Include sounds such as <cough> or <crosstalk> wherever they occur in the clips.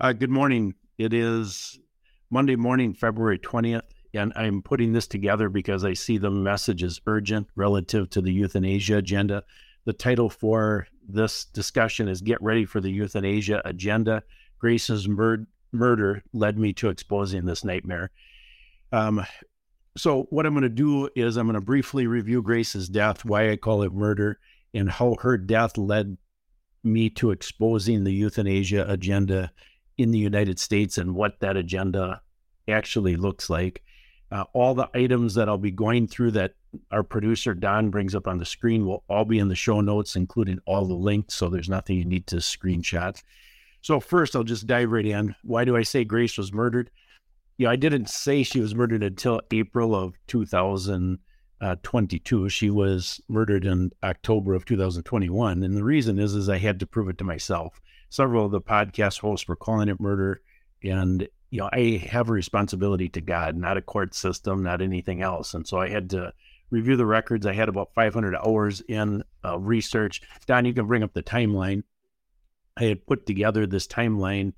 Uh, good morning. It is Monday morning, February 20th, and I'm putting this together because I see the message is urgent relative to the euthanasia agenda. The title for this discussion is Get Ready for the Euthanasia Agenda. Grace's mur- murder led me to exposing this nightmare. Um, so, what I'm going to do is I'm going to briefly review Grace's death, why I call it murder, and how her death led me to exposing the euthanasia agenda in the United States and what that agenda actually looks like. Uh, all the items that I'll be going through that our producer Don brings up on the screen will all be in the show notes, including all the links. So there's nothing you need to screenshot. So first, I'll just dive right in. Why do I say Grace was murdered? You know, I didn't say she was murdered until April of 2022. She was murdered in October of 2021, and the reason is, is I had to prove it to myself several of the podcast hosts were calling it murder. And, you know, I have a responsibility to God, not a court system, not anything else. And so I had to review the records. I had about 500 hours in uh, research. Don, you can bring up the timeline. I had put together this timeline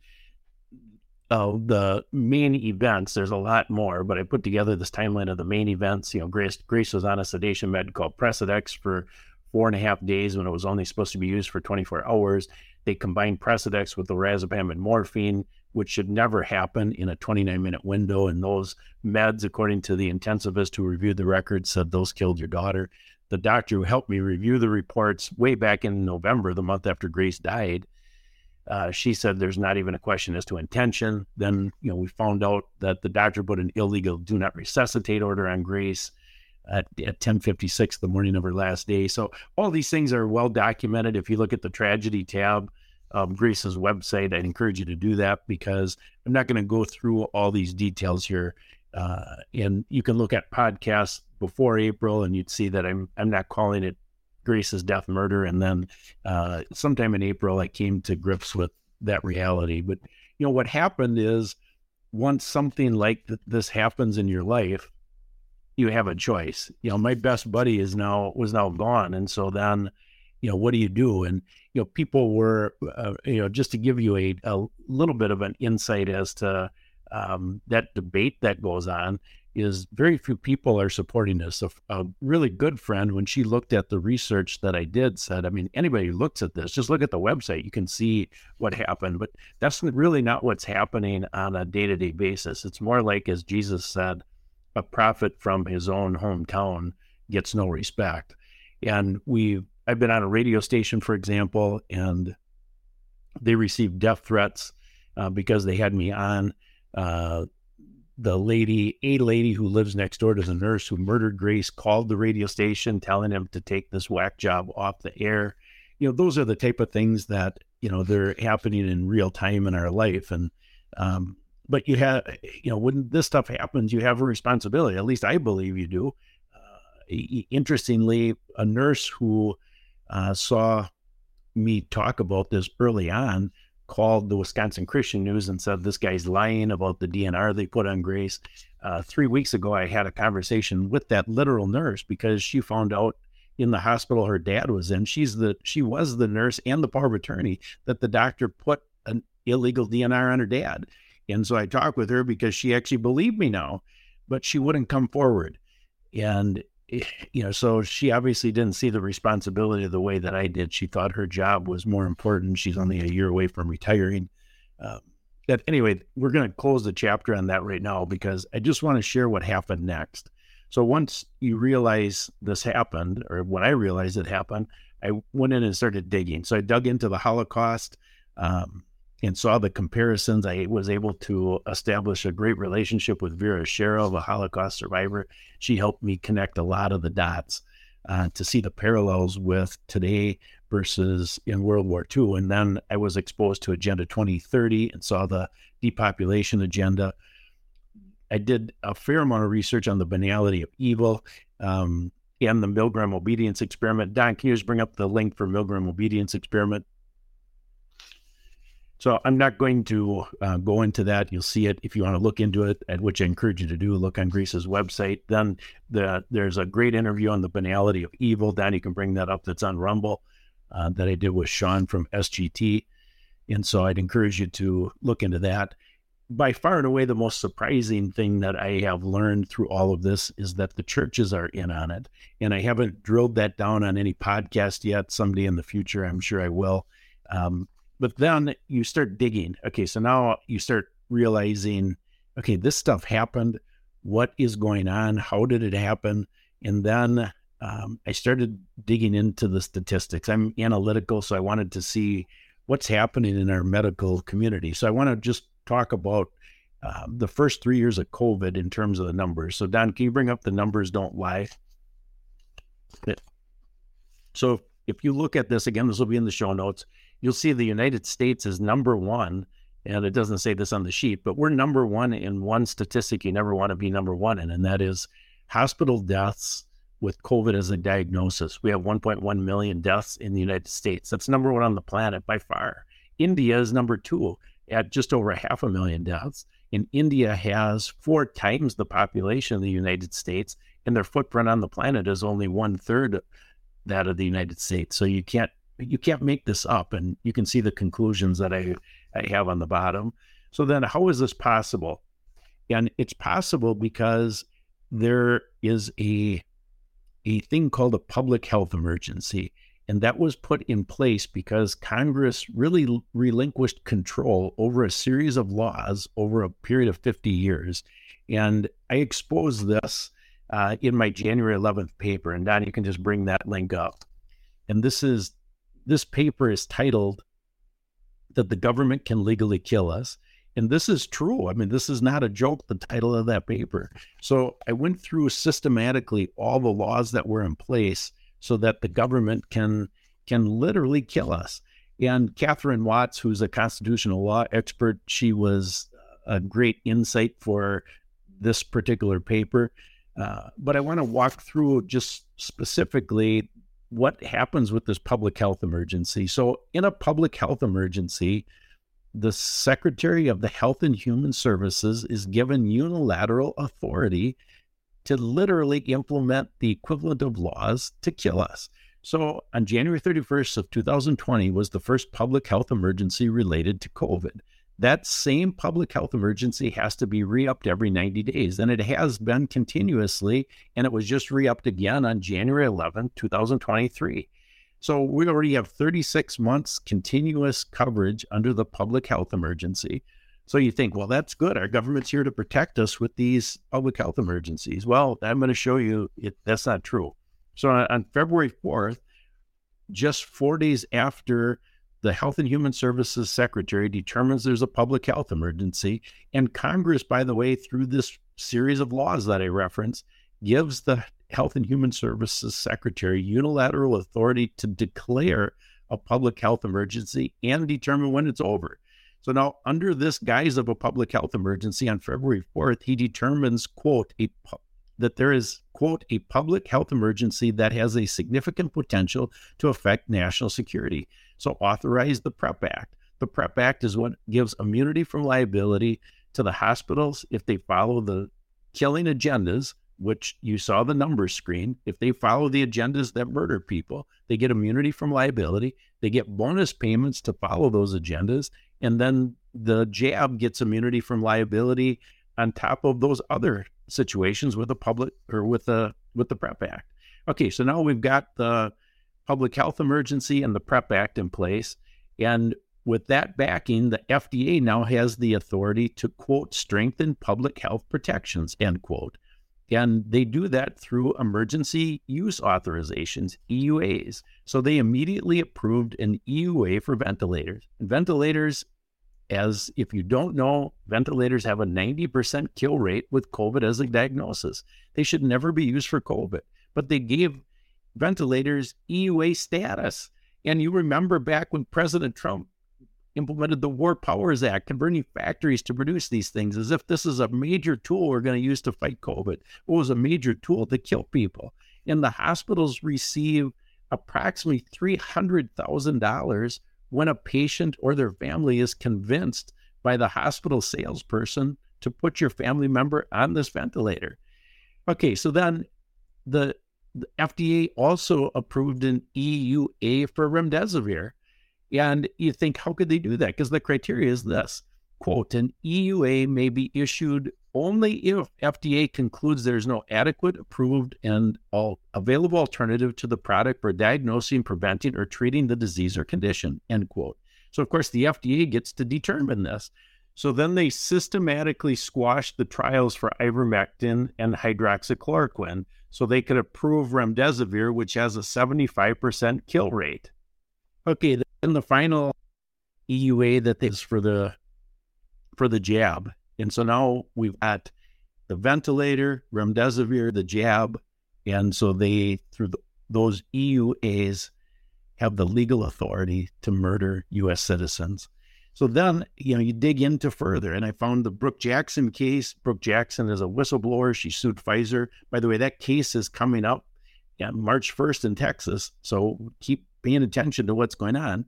of the main events. There's a lot more, but I put together this timeline of the main events. You know, Grace, Grace was on a sedation med called Precedex for four and a half days when it was only supposed to be used for 24 hours. They combined Precedex with lorazepam and morphine, which should never happen in a 29 minute window. And those meds, according to the intensivist who reviewed the records, said those killed your daughter. The doctor who helped me review the reports way back in November, the month after Grace died, uh, she said there's not even a question as to intention. Then, you know, we found out that the doctor put an illegal do not resuscitate order on Grace at, at 1056 the morning of her last day. So all these things are well documented. If you look at the tragedy tab of Grace's website, I'd encourage you to do that because I'm not going to go through all these details here. Uh, and you can look at podcasts before April and you'd see that I'm I'm not calling it Grace's death murder. And then uh, sometime in April, I came to grips with that reality. But you know what happened is once something like th- this happens in your life, you have a choice. You know, my best buddy is now was now gone, and so then, you know, what do you do? And you know, people were, uh, you know, just to give you a a little bit of an insight as to um, that debate that goes on is very few people are supporting this. A, a, really good friend, when she looked at the research that I did, said, I mean, anybody who looks at this, just look at the website, you can see what happened. But that's really not what's happening on a day to day basis. It's more like, as Jesus said, a prophet from his own hometown gets no respect. And we I've been on a radio station, for example, and they received death threats uh, because they had me on. Uh, the lady, a lady who lives next door to the nurse who murdered Grace, called the radio station telling him to take this whack job off the air. You know, those are the type of things that you know they're happening in real time in our life, and um, but you have, you know, when this stuff happens, you have a responsibility. At least I believe you do. Uh, interestingly, a nurse who uh, saw me talk about this early on called the Wisconsin Christian News and said this guy's lying about the DNR they put on Grace. Uh, three weeks ago, I had a conversation with that literal nurse because she found out in the hospital her dad was in. She's the she was the nurse and the power of attorney that the doctor put an illegal DNR on her dad. And so I talked with her because she actually believed me now, but she wouldn't come forward. And, you know, so she obviously didn't see the responsibility the way that I did. She thought her job was more important. She's only a year away from retiring. But anyway, we're going to close the chapter on that right now because I just want to share what happened next. So once you realize this happened, or when I realized it happened, I went in and started digging. So I dug into the Holocaust. Um, and saw the comparisons. I was able to establish a great relationship with Vera Sharav, a Holocaust survivor. She helped me connect a lot of the dots uh, to see the parallels with today versus in World War II. And then I was exposed to Agenda 2030 and saw the depopulation agenda. I did a fair amount of research on the banality of evil um, and the Milgram obedience experiment. Don, can you just bring up the link for Milgram obedience experiment? So I'm not going to uh, go into that. You'll see it if you want to look into it, at which I encourage you to do. Look on Grace's website. Then the, there's a great interview on the banality of evil. Then you can bring that up. That's on Rumble uh, that I did with Sean from SGT. And so I'd encourage you to look into that. By far and away, the most surprising thing that I have learned through all of this is that the churches are in on it. And I haven't drilled that down on any podcast yet. Someday in the future, I'm sure I will. Um, but then you start digging. Okay, so now you start realizing, okay, this stuff happened. What is going on? How did it happen? And then um, I started digging into the statistics. I'm analytical, so I wanted to see what's happening in our medical community. So I want to just talk about uh, the first three years of COVID in terms of the numbers. So Don, can you bring up the numbers? Don't lie. So if you look at this again, this will be in the show notes. You'll see the United States is number one, and it doesn't say this on the sheet, but we're number one in one statistic you never want to be number one in, and that is hospital deaths with COVID as a diagnosis. We have 1.1 million deaths in the United States. That's number one on the planet by far. India is number two at just over half a million deaths. And India has four times the population of the United States, and their footprint on the planet is only one third that of the United States. So you can't you can't make this up, and you can see the conclusions that I, I have on the bottom. So then, how is this possible? And it's possible because there is a a thing called a public health emergency. And that was put in place because Congress really relinquished control over a series of laws over a period of 50 years. And I exposed this uh, in my January 11th paper. And Don, you can just bring that link up. And this is this paper is titled that the government can legally kill us. And this is true. I mean, this is not a joke, the title of that paper. So I went through systematically all the laws that were in place so that the government can can literally kill us. And Catherine Watts, who's a constitutional law expert, she was a great insight for this particular paper. Uh, but I want to walk through just specifically what happens with this public health emergency. So, in a public health emergency, the Secretary of the Health and Human Services is given unilateral authority to literally implement the equivalent of laws to kill us. So on January 31st of 2020 was the first public health emergency related to COVID. That same public health emergency has to be re-upped every 90 days, and it has been continuously, and it was just re-upped again on January 11, 2023. So we already have 36 months continuous coverage under the public health emergency. So you think, well, that's good. Our government's here to protect us with these public health emergencies. Well, I'm going to show you it, that's not true. So on, on February 4th, just four days after the Health and Human Services Secretary determines there's a public health emergency, and Congress, by the way, through this series of laws that I reference, gives the Health and Human Services Secretary unilateral authority to declare a public health emergency and determine when it's over. So now, under this guise of a public health emergency on February 4th, he determines, quote, a, that there is, quote, a public health emergency that has a significant potential to affect national security. So authorize the PREP Act. The PREP Act is what gives immunity from liability to the hospitals if they follow the killing agendas which you saw the numbers screen, if they follow the agendas that murder people, they get immunity from liability. They get bonus payments to follow those agendas. And then the jab gets immunity from liability on top of those other situations with the public or with the with the PREP Act. Okay, so now we've got the public health emergency and the PREP Act in place. And with that backing, the FDA now has the authority to quote strengthen public health protections, end quote. And they do that through emergency use authorizations, EUAs. So they immediately approved an EUA for ventilators. And ventilators, as if you don't know, ventilators have a 90% kill rate with COVID as a diagnosis. They should never be used for COVID, but they gave ventilators EUA status. And you remember back when President Trump implemented the War Powers Act, converting factories to produce these things as if this is a major tool we're going to use to fight COVID. It was a major tool to kill people. And the hospitals receive approximately $300,000 when a patient or their family is convinced by the hospital salesperson to put your family member on this ventilator. Okay, so then the, the FDA also approved an EUA for remdesivir And you think, how could they do that? Because the criteria is this quote, an EUA may be issued only if FDA concludes there's no adequate, approved, and all available alternative to the product for diagnosing, preventing, or treating the disease or condition, end quote. So, of course, the FDA gets to determine this. So then they systematically squashed the trials for ivermectin and hydroxychloroquine so they could approve remdesivir, which has a 75% kill rate. Okay, then the final EUA that is for the for the jab. And so now we've got the ventilator, remdesivir, the jab, and so they through the, those EUAs have the legal authority to murder U.S. citizens. So then, you know, you dig into further, and I found the Brooke Jackson case. Brooke Jackson is a whistleblower. She sued Pfizer. By the way, that case is coming up March 1st in Texas. So keep paying attention to what's going on.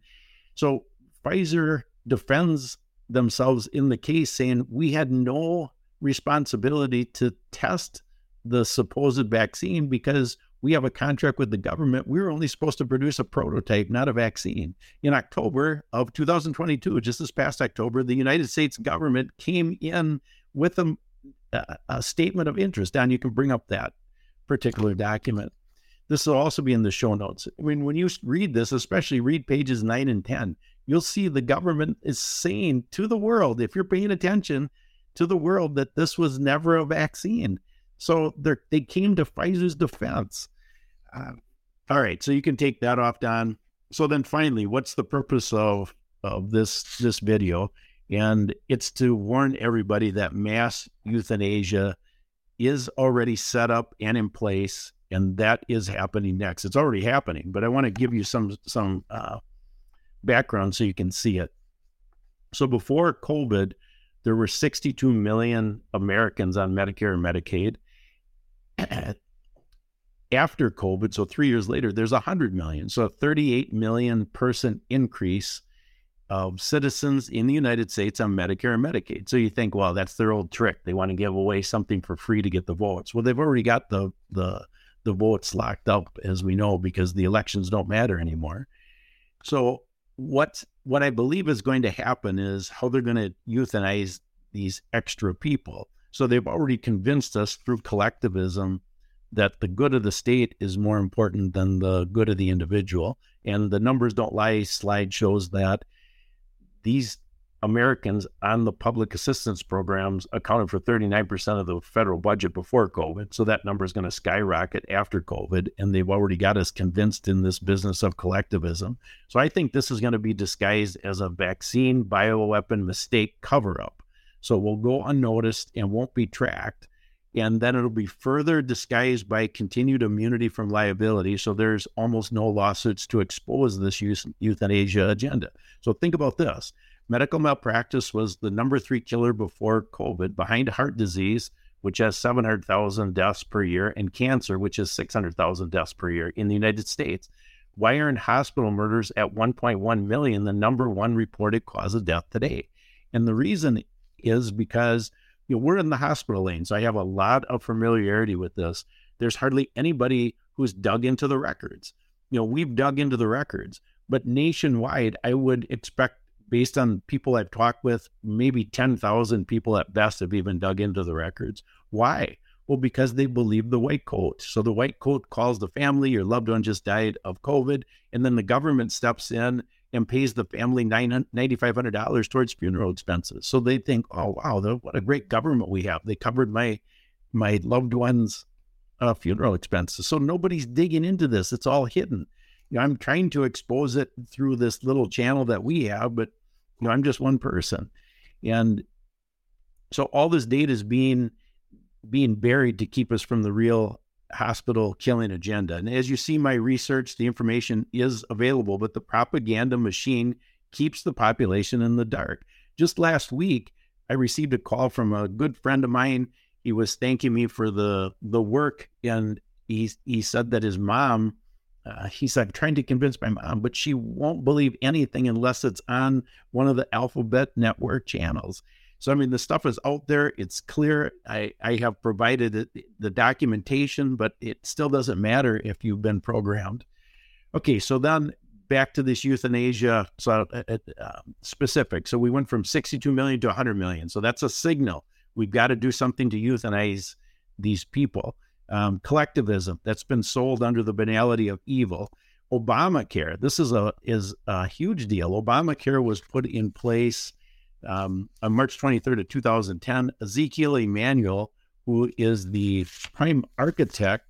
So Pfizer defends themselves in the case saying we had no responsibility to test the supposed vaccine because we have a contract with the government. We were only supposed to produce a prototype, not a vaccine. In October of 2022, just this past October, the United States government came in with a, a statement of interest. And you can bring up that particular document. This will also be in the show notes. I mean, when you read this, especially read pages nine and 10, you'll see the government is saying to the world, if you're paying attention to the world, that this was never a vaccine. So they came to Pfizer's defense. Uh, all right, so you can take that off, Don. So then, finally, what's the purpose of of this this video? And it's to warn everybody that mass euthanasia is already set up and in place, and that is happening next. It's already happening, but I want to give you some some uh, background so you can see it. So before COVID, there were 62 million Americans on Medicare and Medicaid. <clears throat> After COVID, so three years later, there's 100 million. So a 38 million person increase of citizens in the United States on Medicare and Medicaid. So you think, well, that's their old trick. They want to give away something for free to get the votes. Well, they've already got the the the votes locked up, as we know, because the elections don't matter anymore. So what what I believe is going to happen is how they're going to euthanize these extra people. So they've already convinced us through collectivism that the good of the state is more important than the good of the individual. And the numbers don't lie slide shows that these Americans on the public assistance programs accounted for 39% of the federal budget before COVID. So that number is going to skyrocket after COVID. And they've already got us convinced in this business of collectivism. So I think this is going to be disguised as a vaccine bioweapon mistake cover up. So it will go unnoticed and won't be tracked. And then it'll be further disguised by continued immunity from liability. So there's almost no lawsuits to expose this euthanasia agenda. So think about this Medical malpractice was the number three killer before COVID, behind heart disease, which has 700,000 deaths per year, and cancer, which is 600,000 deaths per year in the United States. Why aren't hospital murders at 1.1 million the number one reported cause of death today? And the reason is because you know, we're in the hospital lane, so I have a lot of familiarity with this. There's hardly anybody who's dug into the records. You know, we've dug into the records, but nationwide, I would expect based on people I've talked with, maybe 10,000 people at best have even dug into the records. Why? Well, because they believe the white coat. So the white coat calls the family, your loved one just died of COVID, and then the government steps in and pays the family $9,500 towards funeral expenses. So they think, oh, wow, what a great government we have. They covered my my loved one's uh, funeral expenses. So nobody's digging into this. It's all hidden. You know, I'm trying to expose it through this little channel that we have, but you know, I'm just one person. And so all this data is being being buried to keep us from the real hospital killing agenda. And as you see my research, the information is available, but the propaganda machine keeps the population in the dark. Just last week, I received a call from a good friend of mine. He was thanking me for the the work and he he said that his mom uh, he said, I'm trying to convince my mom, but she won't believe anything unless it's on one of the Alphabet Network channels. So, I mean, the stuff is out there. It's clear. I, I have provided it, the documentation, but it still doesn't matter if you've been programmed. Okay, so then back to this euthanasia so, uh, uh, um, specific. So we went from 62 million to 100 million. So that's a signal. We've got to do something to euthanize these people. Um, collectivism that's been sold under the banality of evil. Obamacare. This is a is a huge deal. Obamacare was put in place um, on March 23rd of 2010. Ezekiel Emanuel, who is the prime architect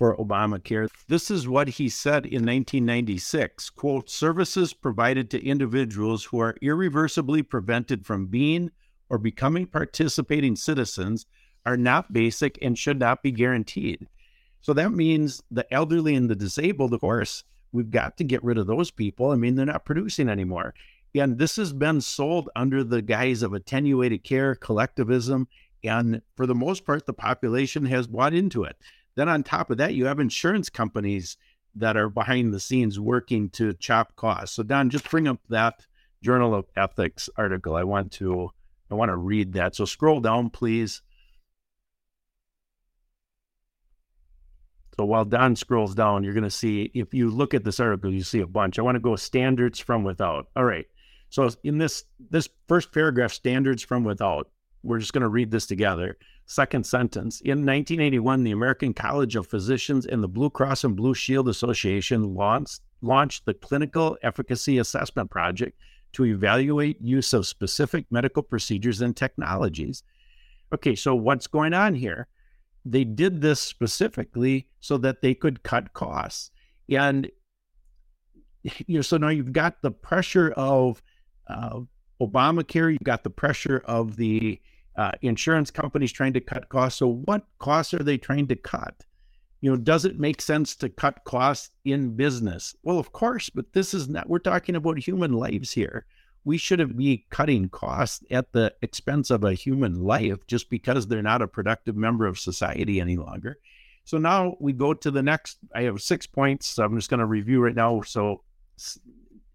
for Obamacare. This is what he said in 1996, quote, services provided to individuals who are irreversibly prevented from being or becoming participating citizens are not basic and should not be guaranteed. So that means the elderly and the disabled, of course, we've got to get rid of those people. I mean, they're not producing anymore. And this has been sold under the guise of attenuated care, collectivism, and for the most part, the population has bought into it. Then on top of that, you have insurance companies that are behind the scenes working to chop costs. So Don, just bring up that Journal of Ethics article. I want to I want to read that. So scroll down, please. So while Don scrolls down, you're going to see if you look at this article, you see a bunch. I want to go standards from without. All right. So in this this first paragraph, standards from without, we're just going to read this together. Second sentence In 1981, the American College of Physicians and the Blue Cross and Blue Shield Association launched, launched the Clinical Efficacy Assessment Project to evaluate use of specific medical procedures and technologies. Okay, so what's going on here? They did this specifically so that they could cut costs. And you know, so now you've got the pressure of uh, Obamacare, you've got the pressure of the uh, insurance companies trying to cut costs. So, what costs are they trying to cut? You know, does it make sense to cut costs in business? Well, of course, but this is not, we're talking about human lives here. We shouldn't be cutting costs at the expense of a human life just because they're not a productive member of society any longer. So now we go to the next. I have six points. So I'm just going to review right now. So,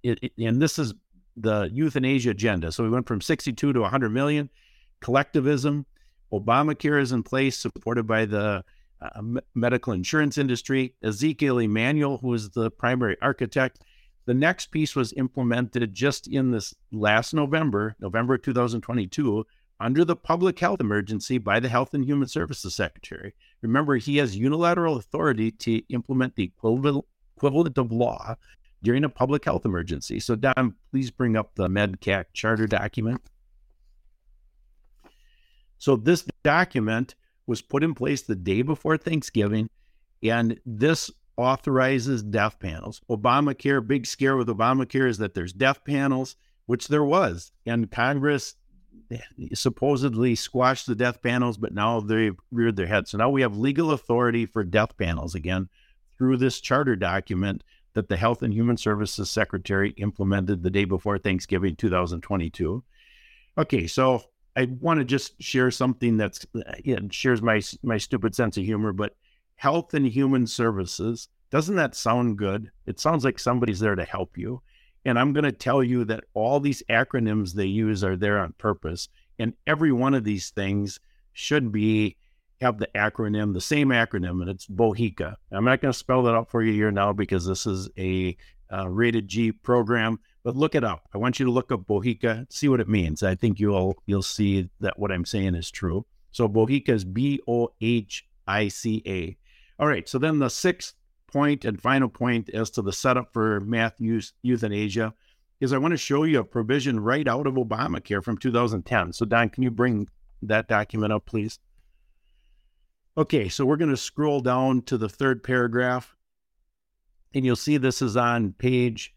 it, it, and this is the euthanasia agenda. So we went from 62 to 100 million collectivism. Obamacare is in place, supported by the uh, medical insurance industry. Ezekiel Emanuel, who is the primary architect. The next piece was implemented just in this last November, November 2022, under the public health emergency by the Health and Human Services Secretary. Remember, he has unilateral authority to implement the equivalent of law during a public health emergency. So, Don, please bring up the MedCAC charter document. So this document was put in place the day before Thanksgiving, and this authorizes death panels. Obamacare, big scare with Obamacare is that there's death panels, which there was, and Congress supposedly squashed the death panels, but now they've reared their head. So now we have legal authority for death panels again through this charter document that the Health and Human Services Secretary implemented the day before Thanksgiving 2022. Okay, so I want to just share something that's uh, know, shares my my stupid sense of humor, but health and human services doesn't that sound good? It sounds like somebody's there to help you. And I'm going to tell you that all these acronyms they use are there on purpose, and every one of these things should be have the acronym, the same acronym, and it's BOHICA. I'm not going to spell that out for you here now because this is a uh, rated G program, but look it up. I want you to look up BOHICA, see what it means. I think you'll you'll see that what I'm saying is true. So BOHICA is B O H I C A. All right. So then the sixth point and final point as to the setup for math use, euthanasia is I want to show you a provision right out of Obamacare from 2010. So Don, can you bring that document up, please? Okay, so we're going to scroll down to the third paragraph and you'll see this is on page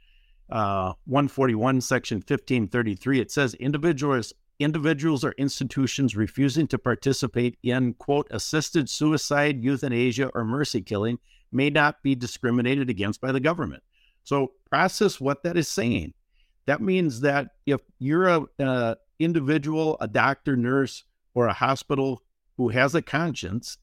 uh, 141, section 1533. It says individuals individuals or institutions refusing to participate in quote assisted suicide, euthanasia, or mercy killing may not be discriminated against by the government. So process what that is saying. That means that if you're a, a individual, a doctor, nurse, or a hospital who has a conscience,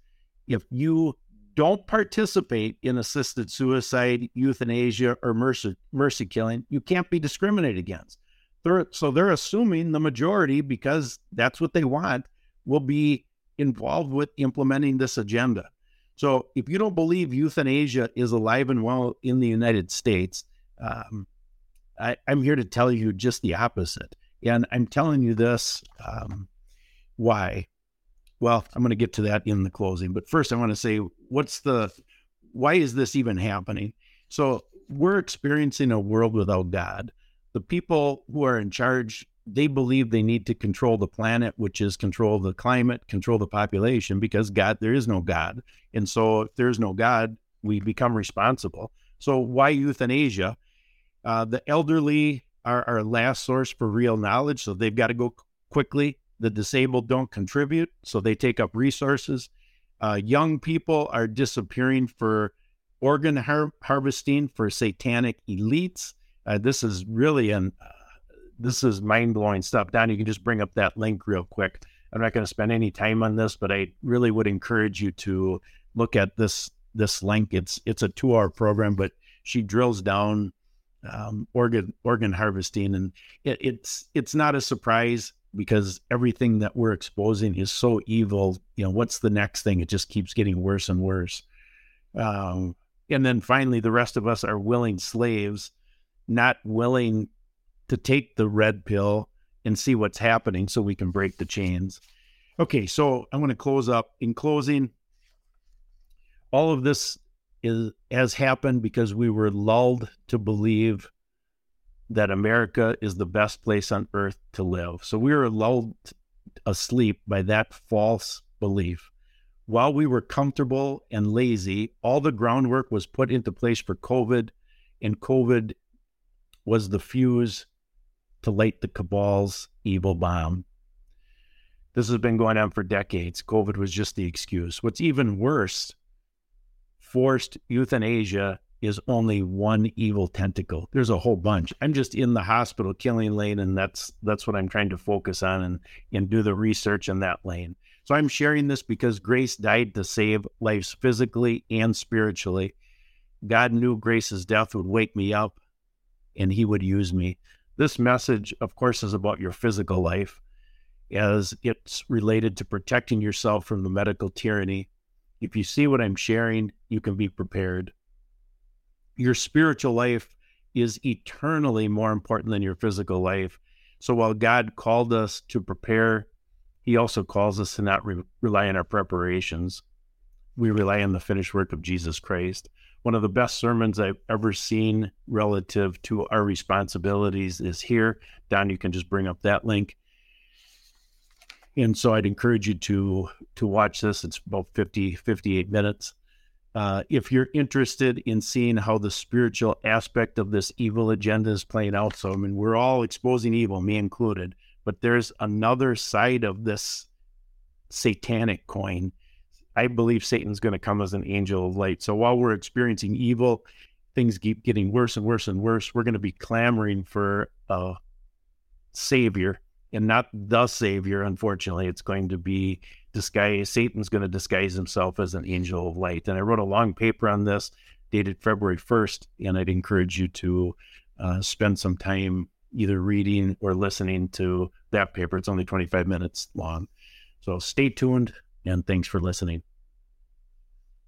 if you don't participate in assisted suicide, euthanasia, or mercy, mercy killing, you can't be discriminated against. They're, so they're assuming the majority, because that's what they want, will be involved with implementing this agenda. So if you don't believe euthanasia is alive and well in the United States, Um, I, am here to tell you just the opposite. And I'm telling you this. Um, why? Well, I'm going to get to that in the closing. But first, I want to say, what's the, why is this even happening? So, we're experiencing a world without God. The people who are in charge, they believe they need to control the planet, which is control the climate, control the population, because God, there is no God. And so, if there's no God, we become responsible. So, why euthanasia? Uh, the elderly are our last source for real knowledge, so they've got to go quickly. The disabled don't contribute, so they take up resources. Uh, young people are disappearing for organ har- harvesting for satanic elites. Uh, this is really an uh, this is mind blowing stuff. Don, you can just bring up that link real quick. I'm not going to spend any time on this, but I really would encourage you to look at this this link. It's it's a two hour program, but she drills down um, organ organ harvesting, and it, it's it's not a surprise because everything that we're exposing is so evil. You know, what's the next thing? It just keeps getting worse and worse. Um, and then finally, the rest of us are willing slaves, not willing to take the red pill and see what's happening so we can break the chains. Okay, so I'm going to close up. In closing, all of this is has happened because we were lulled to believe that America is the best place on earth to live. So we were lulled asleep by that false belief. While we were comfortable and lazy, all the groundwork was put into place for COVID, and COVID was the fuse to light the cabal's evil bomb. This has been going on for decades. COVID was just the excuse. What's even worse, forced euthanasia is only one evil tentacle. There's a whole bunch. I'm just in the hospital killing lane, and that's that's what I'm trying to focus on and and do the research in that lane. So I'm sharing this because Grace died to save lives physically and spiritually. God knew Grace's death would wake me up and he would use me. This message, of course, is about your physical life as it's related to protecting yourself from the medical tyranny. If you see what I'm sharing, you can be prepared. Your spiritual life is eternally more important than your physical life. So while God called us to prepare he also calls us to not re- rely on our preparations. We rely on the finished work of Jesus Christ. One of the best sermons I've ever seen relative to our responsibilities is here. Don, you can just bring up that link. And so I'd encourage you to to watch this. It's about 50, 58 minutes. Uh, if you're interested in seeing how the spiritual aspect of this evil agenda is playing out, so I mean, we're all exposing evil, me included but there's another side of this satanic coin. I believe Satan's going to come as an angel of light. So while we're experiencing evil, things keep getting worse and worse and worse. We're going to be clamoring for a savior and not the savior. Unfortunately, it's going to be disguised. Satan's going to disguise himself as an angel of light. And I wrote a long paper on this dated February 1st, and I'd encourage you to uh, spend some time either reading or listening to that paper. It's only 25 minutes long. So stay tuned and thanks for listening.